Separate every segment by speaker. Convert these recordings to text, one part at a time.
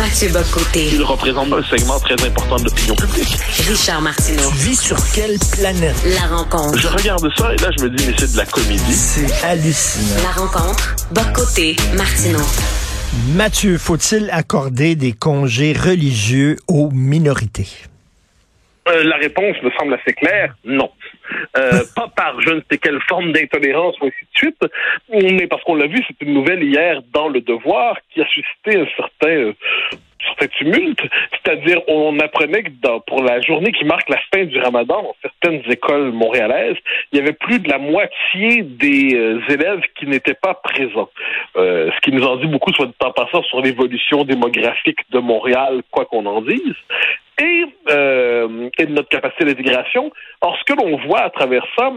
Speaker 1: Mathieu Bocoté.
Speaker 2: Il représente un segment très important de l'opinion publique.
Speaker 1: Richard Martineau.
Speaker 3: Tu vis sur quelle planète?
Speaker 1: La rencontre.
Speaker 2: Je regarde ça et là, je me dis, mais c'est de la comédie.
Speaker 3: C'est hallucinant.
Speaker 1: La rencontre. Bocoté. Martineau.
Speaker 3: Mathieu, faut-il accorder des congés religieux aux minorités?
Speaker 2: Euh, la réponse me semble assez claire, non. Euh, pas par je ne sais quelle forme d'intolérance ou ainsi de suite, mais parce qu'on l'a vu, c'est une nouvelle hier dans Le Devoir qui a suscité un certain, euh, certain tumulte. C'est-à-dire, on apprenait que dans, pour la journée qui marque la fin du ramadan, dans certaines écoles montréalaises, il y avait plus de la moitié des euh, élèves qui n'étaient pas présents. Ce qui nous en dit beaucoup, soit de temps passant, sur l'évolution démographique de Montréal, quoi qu'on en dise et, euh, et de notre capacité d'intégration. Or, ce que l'on voit à travers ça,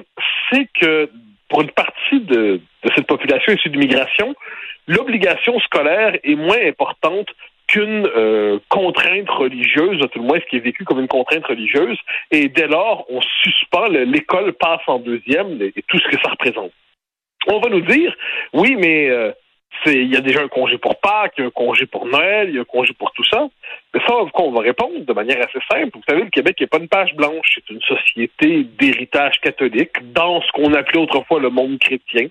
Speaker 2: c'est que pour une partie de, de cette population issue d'immigration, l'obligation scolaire est moins importante qu'une euh, contrainte religieuse, tout le moins ce qui est vécu comme une contrainte religieuse, et dès lors, on suspend, l'école passe en deuxième et, tout ce que ça représente. On va nous dire, oui, mais euh, il y a déjà un congé pour Pâques, il y a un congé pour Noël, il y a un congé pour tout ça. Mais ça, on va répondre de manière assez simple. Vous savez, le Québec n'est pas une page blanche. C'est une société d'héritage catholique dans ce qu'on appelait autrefois le monde chrétien.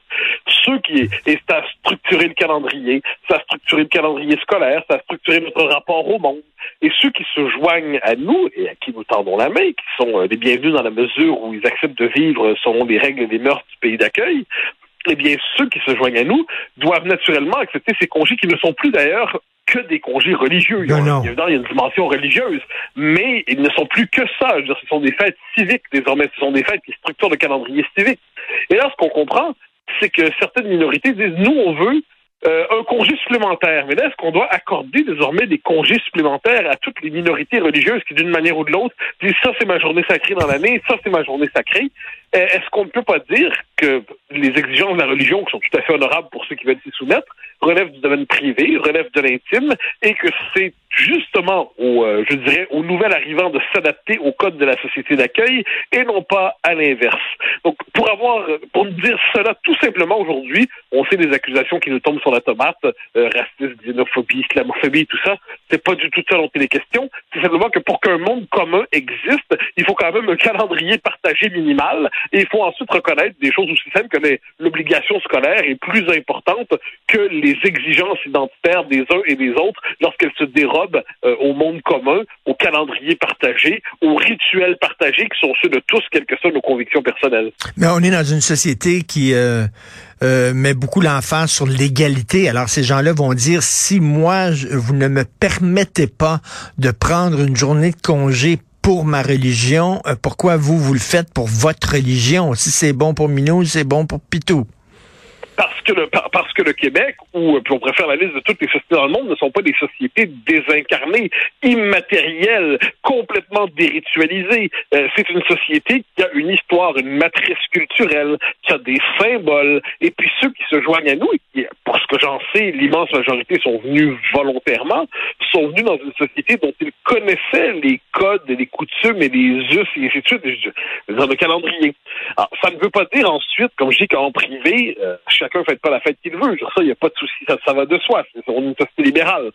Speaker 2: Ceux qui, et ça a structuré le calendrier, ça a structuré le calendrier scolaire, ça a structuré notre rapport au monde. Et ceux qui se joignent à nous et à qui nous tendons la main, qui sont euh, les bienvenus dans la mesure où ils acceptent de vivre selon les règles et les mœurs du pays d'accueil, eh bien, ceux qui se joignent à nous doivent naturellement accepter ces congés qui ne sont plus d'ailleurs que des congés religieux.
Speaker 3: Non, non.
Speaker 2: Il, y a, il y a une dimension religieuse, mais ils ne sont plus que ça. Je veux dire, ce sont des fêtes civiques désormais. Ce sont des fêtes qui structurent le calendrier civique. Et là, ce qu'on comprend, c'est que certaines minorités disent, nous, on veut euh, un congé supplémentaire. Mais là, est-ce qu'on doit accorder désormais des congés supplémentaires à toutes les minorités religieuses qui, d'une manière ou de l'autre, disent ça, c'est ma journée sacrée dans l'année, ça, c'est ma journée sacrée? Euh, est-ce qu'on ne peut pas dire que les exigences de la religion, qui sont tout à fait honorables pour ceux qui veulent s'y soumettre, relèvent du domaine privé, relèvent de l'intime, et que c'est justement, au, euh, je dirais, au nouvel arrivant de s'adapter au code de la société d'accueil et non pas à l'inverse. Donc, pour avoir, pour dire cela tout simplement aujourd'hui, on sait des accusations qui nous tombent sur la tomate, euh, racisme, xénophobie, islamophobie, tout ça. C'est pas du tout ça dont il est question. C'est simplement que pour qu'un monde commun existe, il faut quand même un calendrier partagé minimal et il faut ensuite reconnaître des choses aussi simples que l'obligation scolaire est plus importante que les exigences identitaires des uns et des autres lorsqu'elles se euh, au monde commun, au calendrier partagé, aux rituels partagés qui sont ceux de tous, quelles que soient nos convictions personnelles.
Speaker 3: Mais on est dans une société qui euh, euh, met beaucoup l'emphase sur l'égalité. Alors ces gens-là vont dire si moi vous ne me permettez pas de prendre une journée de congé pour ma religion, pourquoi vous, vous le faites pour votre religion? Si c'est bon pour Minou, c'est bon pour Pitou
Speaker 2: parce parce que le Québec ou on préfère la liste de toutes les sociétés dans le monde ne sont pas des sociétés désincarnées, immatérielles, complètement déritualisées. Euh, c'est une société qui a une histoire, une matrice culturelle, qui a des symboles. Et puis ceux qui se joignent à nous, et qui, pour ce que j'en sais, l'immense majorité sont venus volontairement, sont venus dans une société dont ils connaissaient les codes, les coutumes et les us et ainsi de dans le calendrier. Alors, ça ne veut pas dire ensuite, comme je dis qu'en privé, euh, chacun fait pas la fête qu'il veut. ça, il n'y a pas de souci, ça, ça va de soi. C'est une société libérale.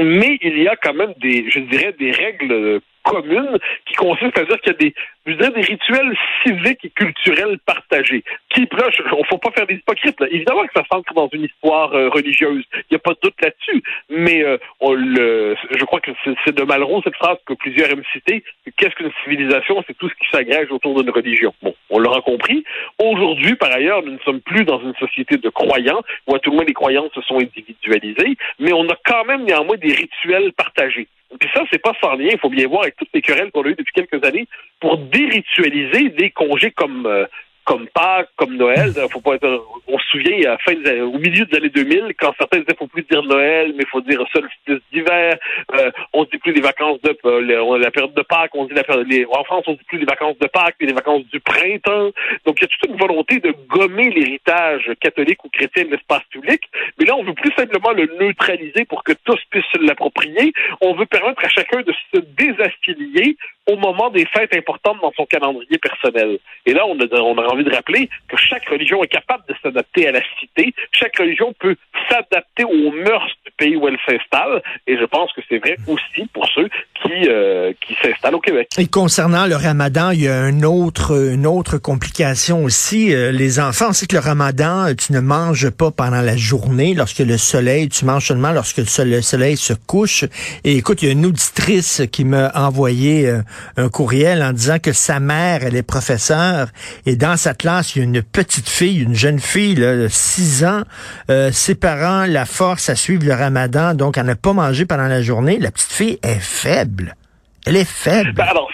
Speaker 2: Mais il y a quand même des, je dirais, des règles communes qui consistent à dire qu'il y a des, je dirais, des rituels civiques et culturels partagés. Qui, là, on faut pas faire des hypocrites. Évidemment que ça s'ancre dans une histoire euh, religieuse. Il n'y a pas de doute là-dessus. Mais euh, on le, je crois que c'est de Malraux cette phrase que plusieurs aiment citer. Qu'est-ce qu'une civilisation? C'est tout ce qui s'agrège autour d'une religion. Bon, on l'aura compris. Aujourd'hui, par ailleurs, nous ne sommes plus dans une société de croyants où à tout le moins les croyances se sont individualisées, mais on a quand même néanmoins des rituels partagés. Puis ça, c'est pas sans lien, il faut bien voir avec toutes les querelles qu'on a eues depuis quelques années pour déritualiser des congés comme euh, comme Pâques, comme Noël. Faut pas être, on se souvient à fin au milieu des années 2000, quand certains disaient faut plus dire Noël, mais il faut dire solstice d'hiver. Euh, on dit plus les vacances de euh, la période de Pâques, on dit la période, les, en France on dit plus les vacances de Pâques, mais les vacances du printemps. Donc il y a toute une volonté de gommer l'héritage catholique ou chrétien de l'espace public. Mais là on veut plus simplement le neutraliser pour que tous puissent l'approprier. On veut permettre à chacun de se désaffilier au moment des fêtes importantes dans son calendrier personnel. Et là, on a, envie de rappeler que chaque religion est capable de s'adapter à la cité. Chaque religion peut s'adapter aux mœurs du pays où elle s'installe. Et je pense que c'est vrai aussi pour ceux euh, qui s'installent au Québec.
Speaker 3: Et concernant le ramadan, il y a une autre, une autre complication aussi. Euh, les enfants, on que le ramadan, tu ne manges pas pendant la journée lorsque le soleil, tu manges seulement lorsque le soleil se couche. Et écoute, il y a une auditrice qui m'a envoyé euh, un courriel en disant que sa mère, elle est professeure et dans sa classe, il y a une petite fille, une jeune fille, là, 6 ans. Euh, ses parents la forcent à suivre le ramadan, donc elle n'a pas mangé pendant la journée. La petite fille est faible. Elle est faible.
Speaker 2: Ben alors,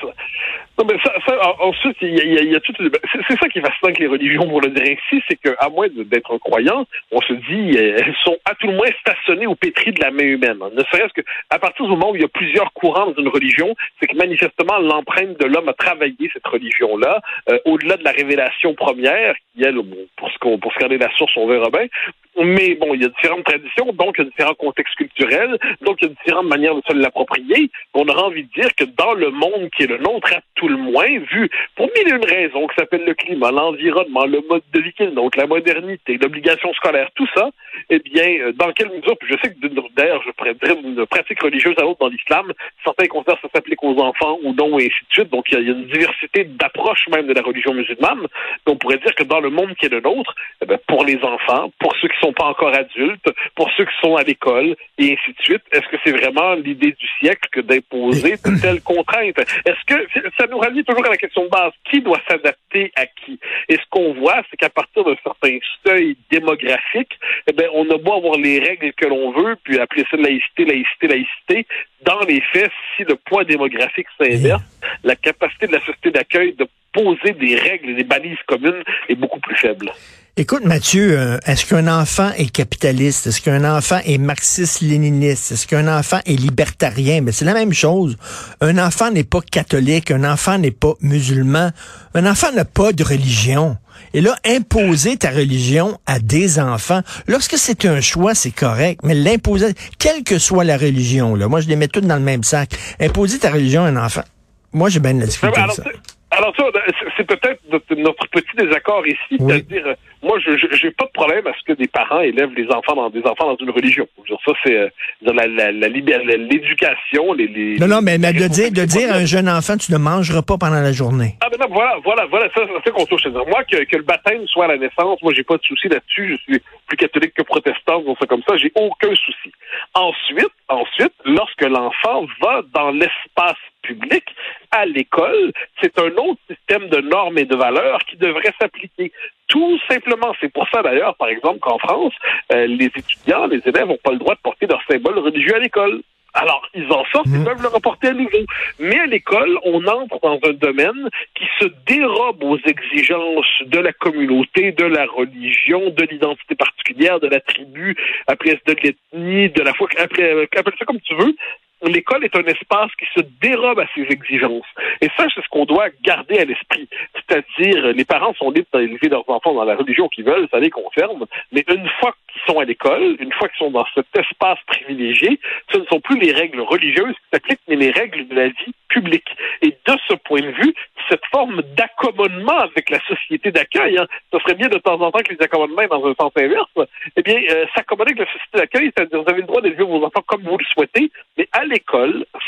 Speaker 2: non, ça, ensuite, il y a, y. C'est ça qui est fascinant avec les religions, pour le dire ainsi, c'est qu'à moins d'être un croyant, on se dit, elles sont à tout le moins stationnées au pétri de la main humaine. Ne serait-ce que à partir du moment où il y a plusieurs courants dans une religion, c'est que manifestement l'empreinte de l'homme a travaillé cette religion-là, euh, au-delà de la révélation première, qui pour ce qu'on pour se garder la source, on verra bien. Mais bon, il y a différentes traditions, donc il y a différents contextes culturels, donc il y a différentes manières de se l'approprier. On aura envie de dire que dans le monde qui est le nôtre, à tout le moins, vu pour mille et une raisons, qui s'appellent le climat, l'environnement, le mode de vie donc la modernité, l'obligation scolaire, tout ça, eh bien, euh, dans quelle mesure, puis je sais que d'ailleurs, je pourrais dire une pratique religieuse à l'autre dans l'islam, certains considèrent que ça s'applique aux enfants ou non, et ainsi de suite. Donc, il y a, une diversité d'approches même de la religion musulmane. on pourrait dire que dans le monde qui est le nôtre, eh bien, pour les enfants, pour ceux qui sont pas encore adultes, pour ceux qui sont à l'école, et ainsi de suite, est-ce que c'est vraiment l'idée du siècle que d'imposer de telles contraintes? Est-ce que ça nous rallie toujours à la question de base, qui doit s'adapter à qui? Et ce qu'on voit, c'est qu'à partir d'un certain seuil démographique, eh bien, on a beau avoir les règles que l'on veut, puis appeler ça laïcité, laïcité, laïcité, dans les faits, si le poids démographique s'inverse, la capacité de la société d'accueil de poser des règles et des balises communes est beaucoup plus faible.
Speaker 3: Écoute, Mathieu, euh, est-ce qu'un enfant est capitaliste? Est-ce qu'un enfant est marxiste-léniniste? Est-ce qu'un enfant est libertarien? Mais ben, c'est la même chose. Un enfant n'est pas catholique, un enfant n'est pas musulman, un enfant n'a pas de religion. Et là, imposer ta religion à des enfants, lorsque c'est un choix, c'est correct, mais l'imposer, quelle que soit la religion, là, moi je les mets toutes dans le même sac, imposer ta religion à un enfant, moi j'ai bien la difficulté
Speaker 2: ça. Alors ça, c'est peut-être notre, petit désaccord ici, c'est-à-dire, euh, moi, je j'ai pas de problème à ce que des parents élèvent les enfants dans des enfants dans une religion. ça, c'est euh, la, la, l'éducation, les, les,
Speaker 3: Non, non, mais, de dire, de dire à un jeune enfant, tu ne mangeras pas pendant la journée.
Speaker 2: Ah ben non, voilà, voilà, voilà, ça, c'est qu'on touche. Moi, que, que le baptême soit à la naissance, moi, j'ai pas de souci là-dessus. Je suis plus catholique que protestant, donc ça comme ça, j'ai aucun souci. Ensuite, ensuite, lorsque l'enfant va dans l'espace public, à l'école, c'est un autre système de normes et de valeurs qui devrait s'appliquer. Tout simplement, c'est pour ça d'ailleurs, par exemple, qu'en France, euh, les étudiants, les élèves n'ont pas le droit de porter leur symbole religieux à l'école. Alors, ils en sortent, ils mmh. peuvent le reporter à nouveau. Mais à l'école, on entre dans un domaine qui se dérobe aux exigences de la communauté, de la religion, de l'identité particulière, de la tribu, appelez de l'ethnie, de la foi, appelez ça comme tu veux, l'école est un espace qui se dérobe à ces exigences. Et ça, c'est ce qu'on doit garder à l'esprit. C'est-à-dire, les parents sont libres d'élever leurs enfants dans la religion qu'ils veulent, ça les concerne, mais une fois qu'ils sont à l'école, une fois qu'ils sont dans cet espace privilégié, ce ne sont plus les règles religieuses qui s'appliquent, mais les règles de la vie publique. Et de ce point de vue, cette forme d'accommodement avec la société d'accueil, hein, ce serait bien de temps en temps que les accommodements dans un sens inverse, eh bien, euh, s'accommoder avec la société d'accueil, c'est-à-dire vous avez le droit d'élever vos enfants comme vous le souhaitez,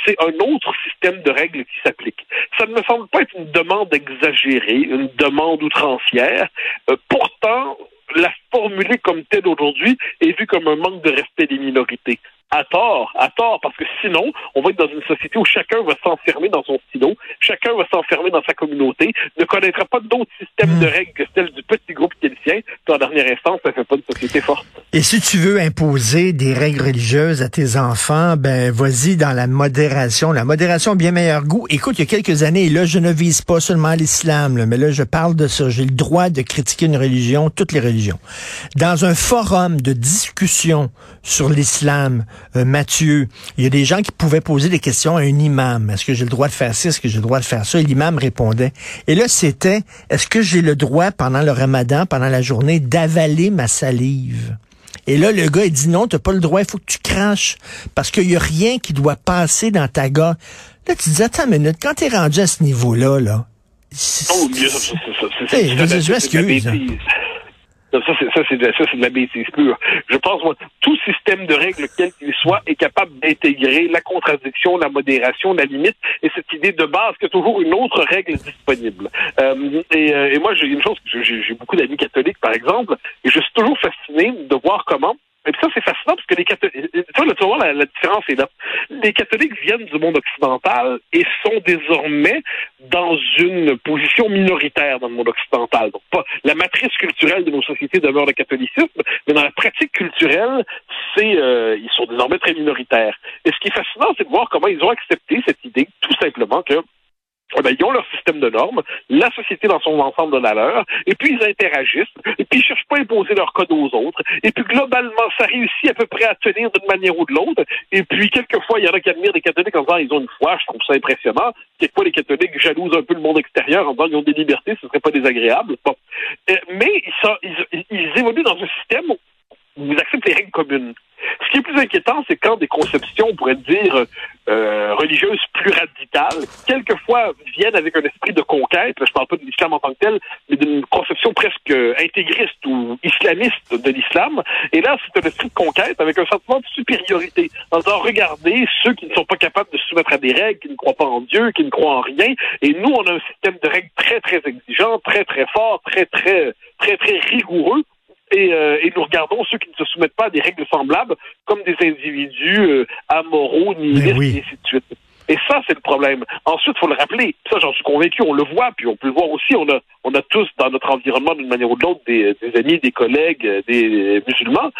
Speaker 2: c'est un autre système de règles qui s'applique. Ça ne me semble pas être une demande exagérée, une demande outrancière. Euh, pourtant, la formuler comme telle aujourd'hui est vue comme un manque de respect des minorités à tort, à tort, parce que sinon, on va être dans une société où chacun va s'enfermer dans son stylo, chacun va s'enfermer dans sa communauté, ne connaîtra pas d'autres systèmes de hmm. règles que celles du petit groupe qui est le sien, puis en dernière instance, ça fait pas une société forte.
Speaker 3: Et si tu veux imposer des règles religieuses à tes enfants, ben vas-y dans la modération. La modération a bien meilleur goût. Écoute, il y a quelques années, là, je ne vise pas seulement l'islam, mais là, je parle de ça. J'ai le droit de critiquer une religion, toutes les religions. Dans un forum de discussion sur l'islam, euh, Mathieu, il y a des gens qui pouvaient poser des questions à un imam. Est-ce que j'ai le droit de faire ci? Est-ce que j'ai le droit de faire ça? Et l'imam répondait. Et là, c'était, est-ce que j'ai le droit, pendant le ramadan, pendant la journée, d'avaler ma salive? Et là, le gars, il dit non, t'as pas le droit, il faut que tu craches. Parce qu'il y a rien qui doit passer dans ta gorge. Là, tu dis, attends une minute, quand t'es rendu à ce niveau-là, là,
Speaker 2: oh,
Speaker 3: je
Speaker 2: Ça, c'est, ça, c'est de, de la bêtise pure. Je pense, moi, tout système de règles, quel qu'il soit, est capable d'intégrer la contradiction, la modération, la limite, et cette idée de base qu'il y a toujours une autre règle disponible. Euh, et, euh, et, moi, j'ai une chose, j'ai beaucoup d'amis catholiques, par exemple, et je suis toujours fasciné de voir comment et puis ça, c'est fascinant parce que les catholiques, tu vois, tu vois la, la, différence est là. Les catholiques viennent du monde occidental et sont désormais dans une position minoritaire dans le monde occidental. Donc, pas la matrice culturelle de nos sociétés demeure le catholicisme, mais dans la pratique culturelle, c'est euh, ils sont désormais très minoritaires. Et ce qui est fascinant, c'est de voir comment ils ont accepté cette idée, tout simplement que eh ben, ils ont leur système de normes, la société dans son ensemble de valeurs, et puis ils interagissent, et puis ils cherchent pas à imposer leur code aux autres, et puis globalement, ça réussit à peu près à tenir d'une manière ou de l'autre, et puis quelquefois, il y en a qui admirent les catholiques en disant ils ont une foi, je trouve ça impressionnant, quelquefois les catholiques jalousent un peu le monde extérieur en disant ils ont des libertés, ce serait pas désagréable. Bon. Euh, mais ils, ils, ils évoluent dans un système où ils acceptent les règles communes. Ce qui est plus inquiétant, c'est quand des conceptions, on pourrait dire, euh, religieuses plus radicales, quelquefois viennent avec un esprit de conquête. je parle pas de l'islam en tant que tel, mais d'une conception presque intégriste ou islamiste de l'islam. Et là, c'est un esprit de conquête avec un sentiment de supériorité. En disant, regardez ceux qui ne sont pas capables de se soumettre à des règles, qui ne croient pas en Dieu, qui ne croient en rien. Et nous, on a un système de règles très, très exigeant, très, très fort, très, très, très, très rigoureux et, euh, et, nous regardons ceux qui ne se soumettent pas à des règles semblables comme des individus euh, amoraux, nihilistes, oui. et ainsi de suite. Et ça, c'est le problème. Ensuite, il faut le rappeler, ça j'en suis convaincu, on le voit, puis on peut le voir aussi, on a, on a tous dans notre environnement, d'une manière ou de l'autre, des, des amis, des collègues, des musulmans.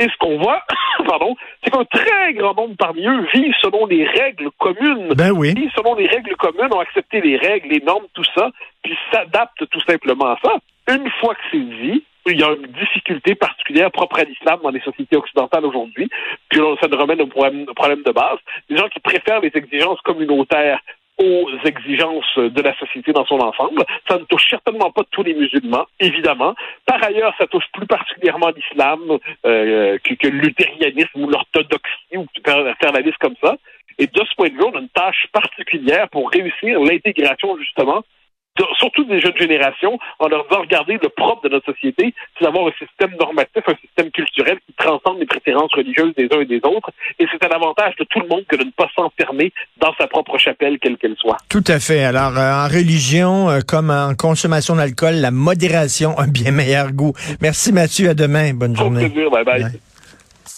Speaker 2: Et ce qu'on voit, pardon, c'est qu'un très grand nombre parmi eux vivent selon les règles communes.
Speaker 3: Ben oui.
Speaker 2: Vivent selon les règles communes, ont accepté les règles, les normes, tout ça, puis s'adaptent tout simplement à ça. Une fois que c'est dit, il y a une difficulté particulière propre à l'islam dans les sociétés occidentales aujourd'hui. Puis ça nous ramène au problème, problème de base. Les gens qui préfèrent les exigences communautaires aux exigences de la société dans son ensemble. Ça ne touche certainement pas tous les musulmans, évidemment. Par ailleurs, ça touche plus particulièrement l'islam euh, que, que luthérianisme ou l'orthodoxie, ou faire la liste comme ça. Et de ce point de vue, on a une tâche particulière pour réussir l'intégration, justement, surtout des jeunes générations, en leur disant, regardez, le propre de notre société, c'est d'avoir un système normatif, un système culturel qui transcende les préférences religieuses des uns et des autres. Et c'est un avantage de tout le monde que de ne pas s'enfermer dans sa propre chapelle, quelle qu'elle soit.
Speaker 3: Tout à fait. Alors, euh, en religion, euh, comme en consommation d'alcool, la modération a un bien meilleur goût. Merci Mathieu, à demain. Bonne journée.
Speaker 2: Plaisir, bye bye.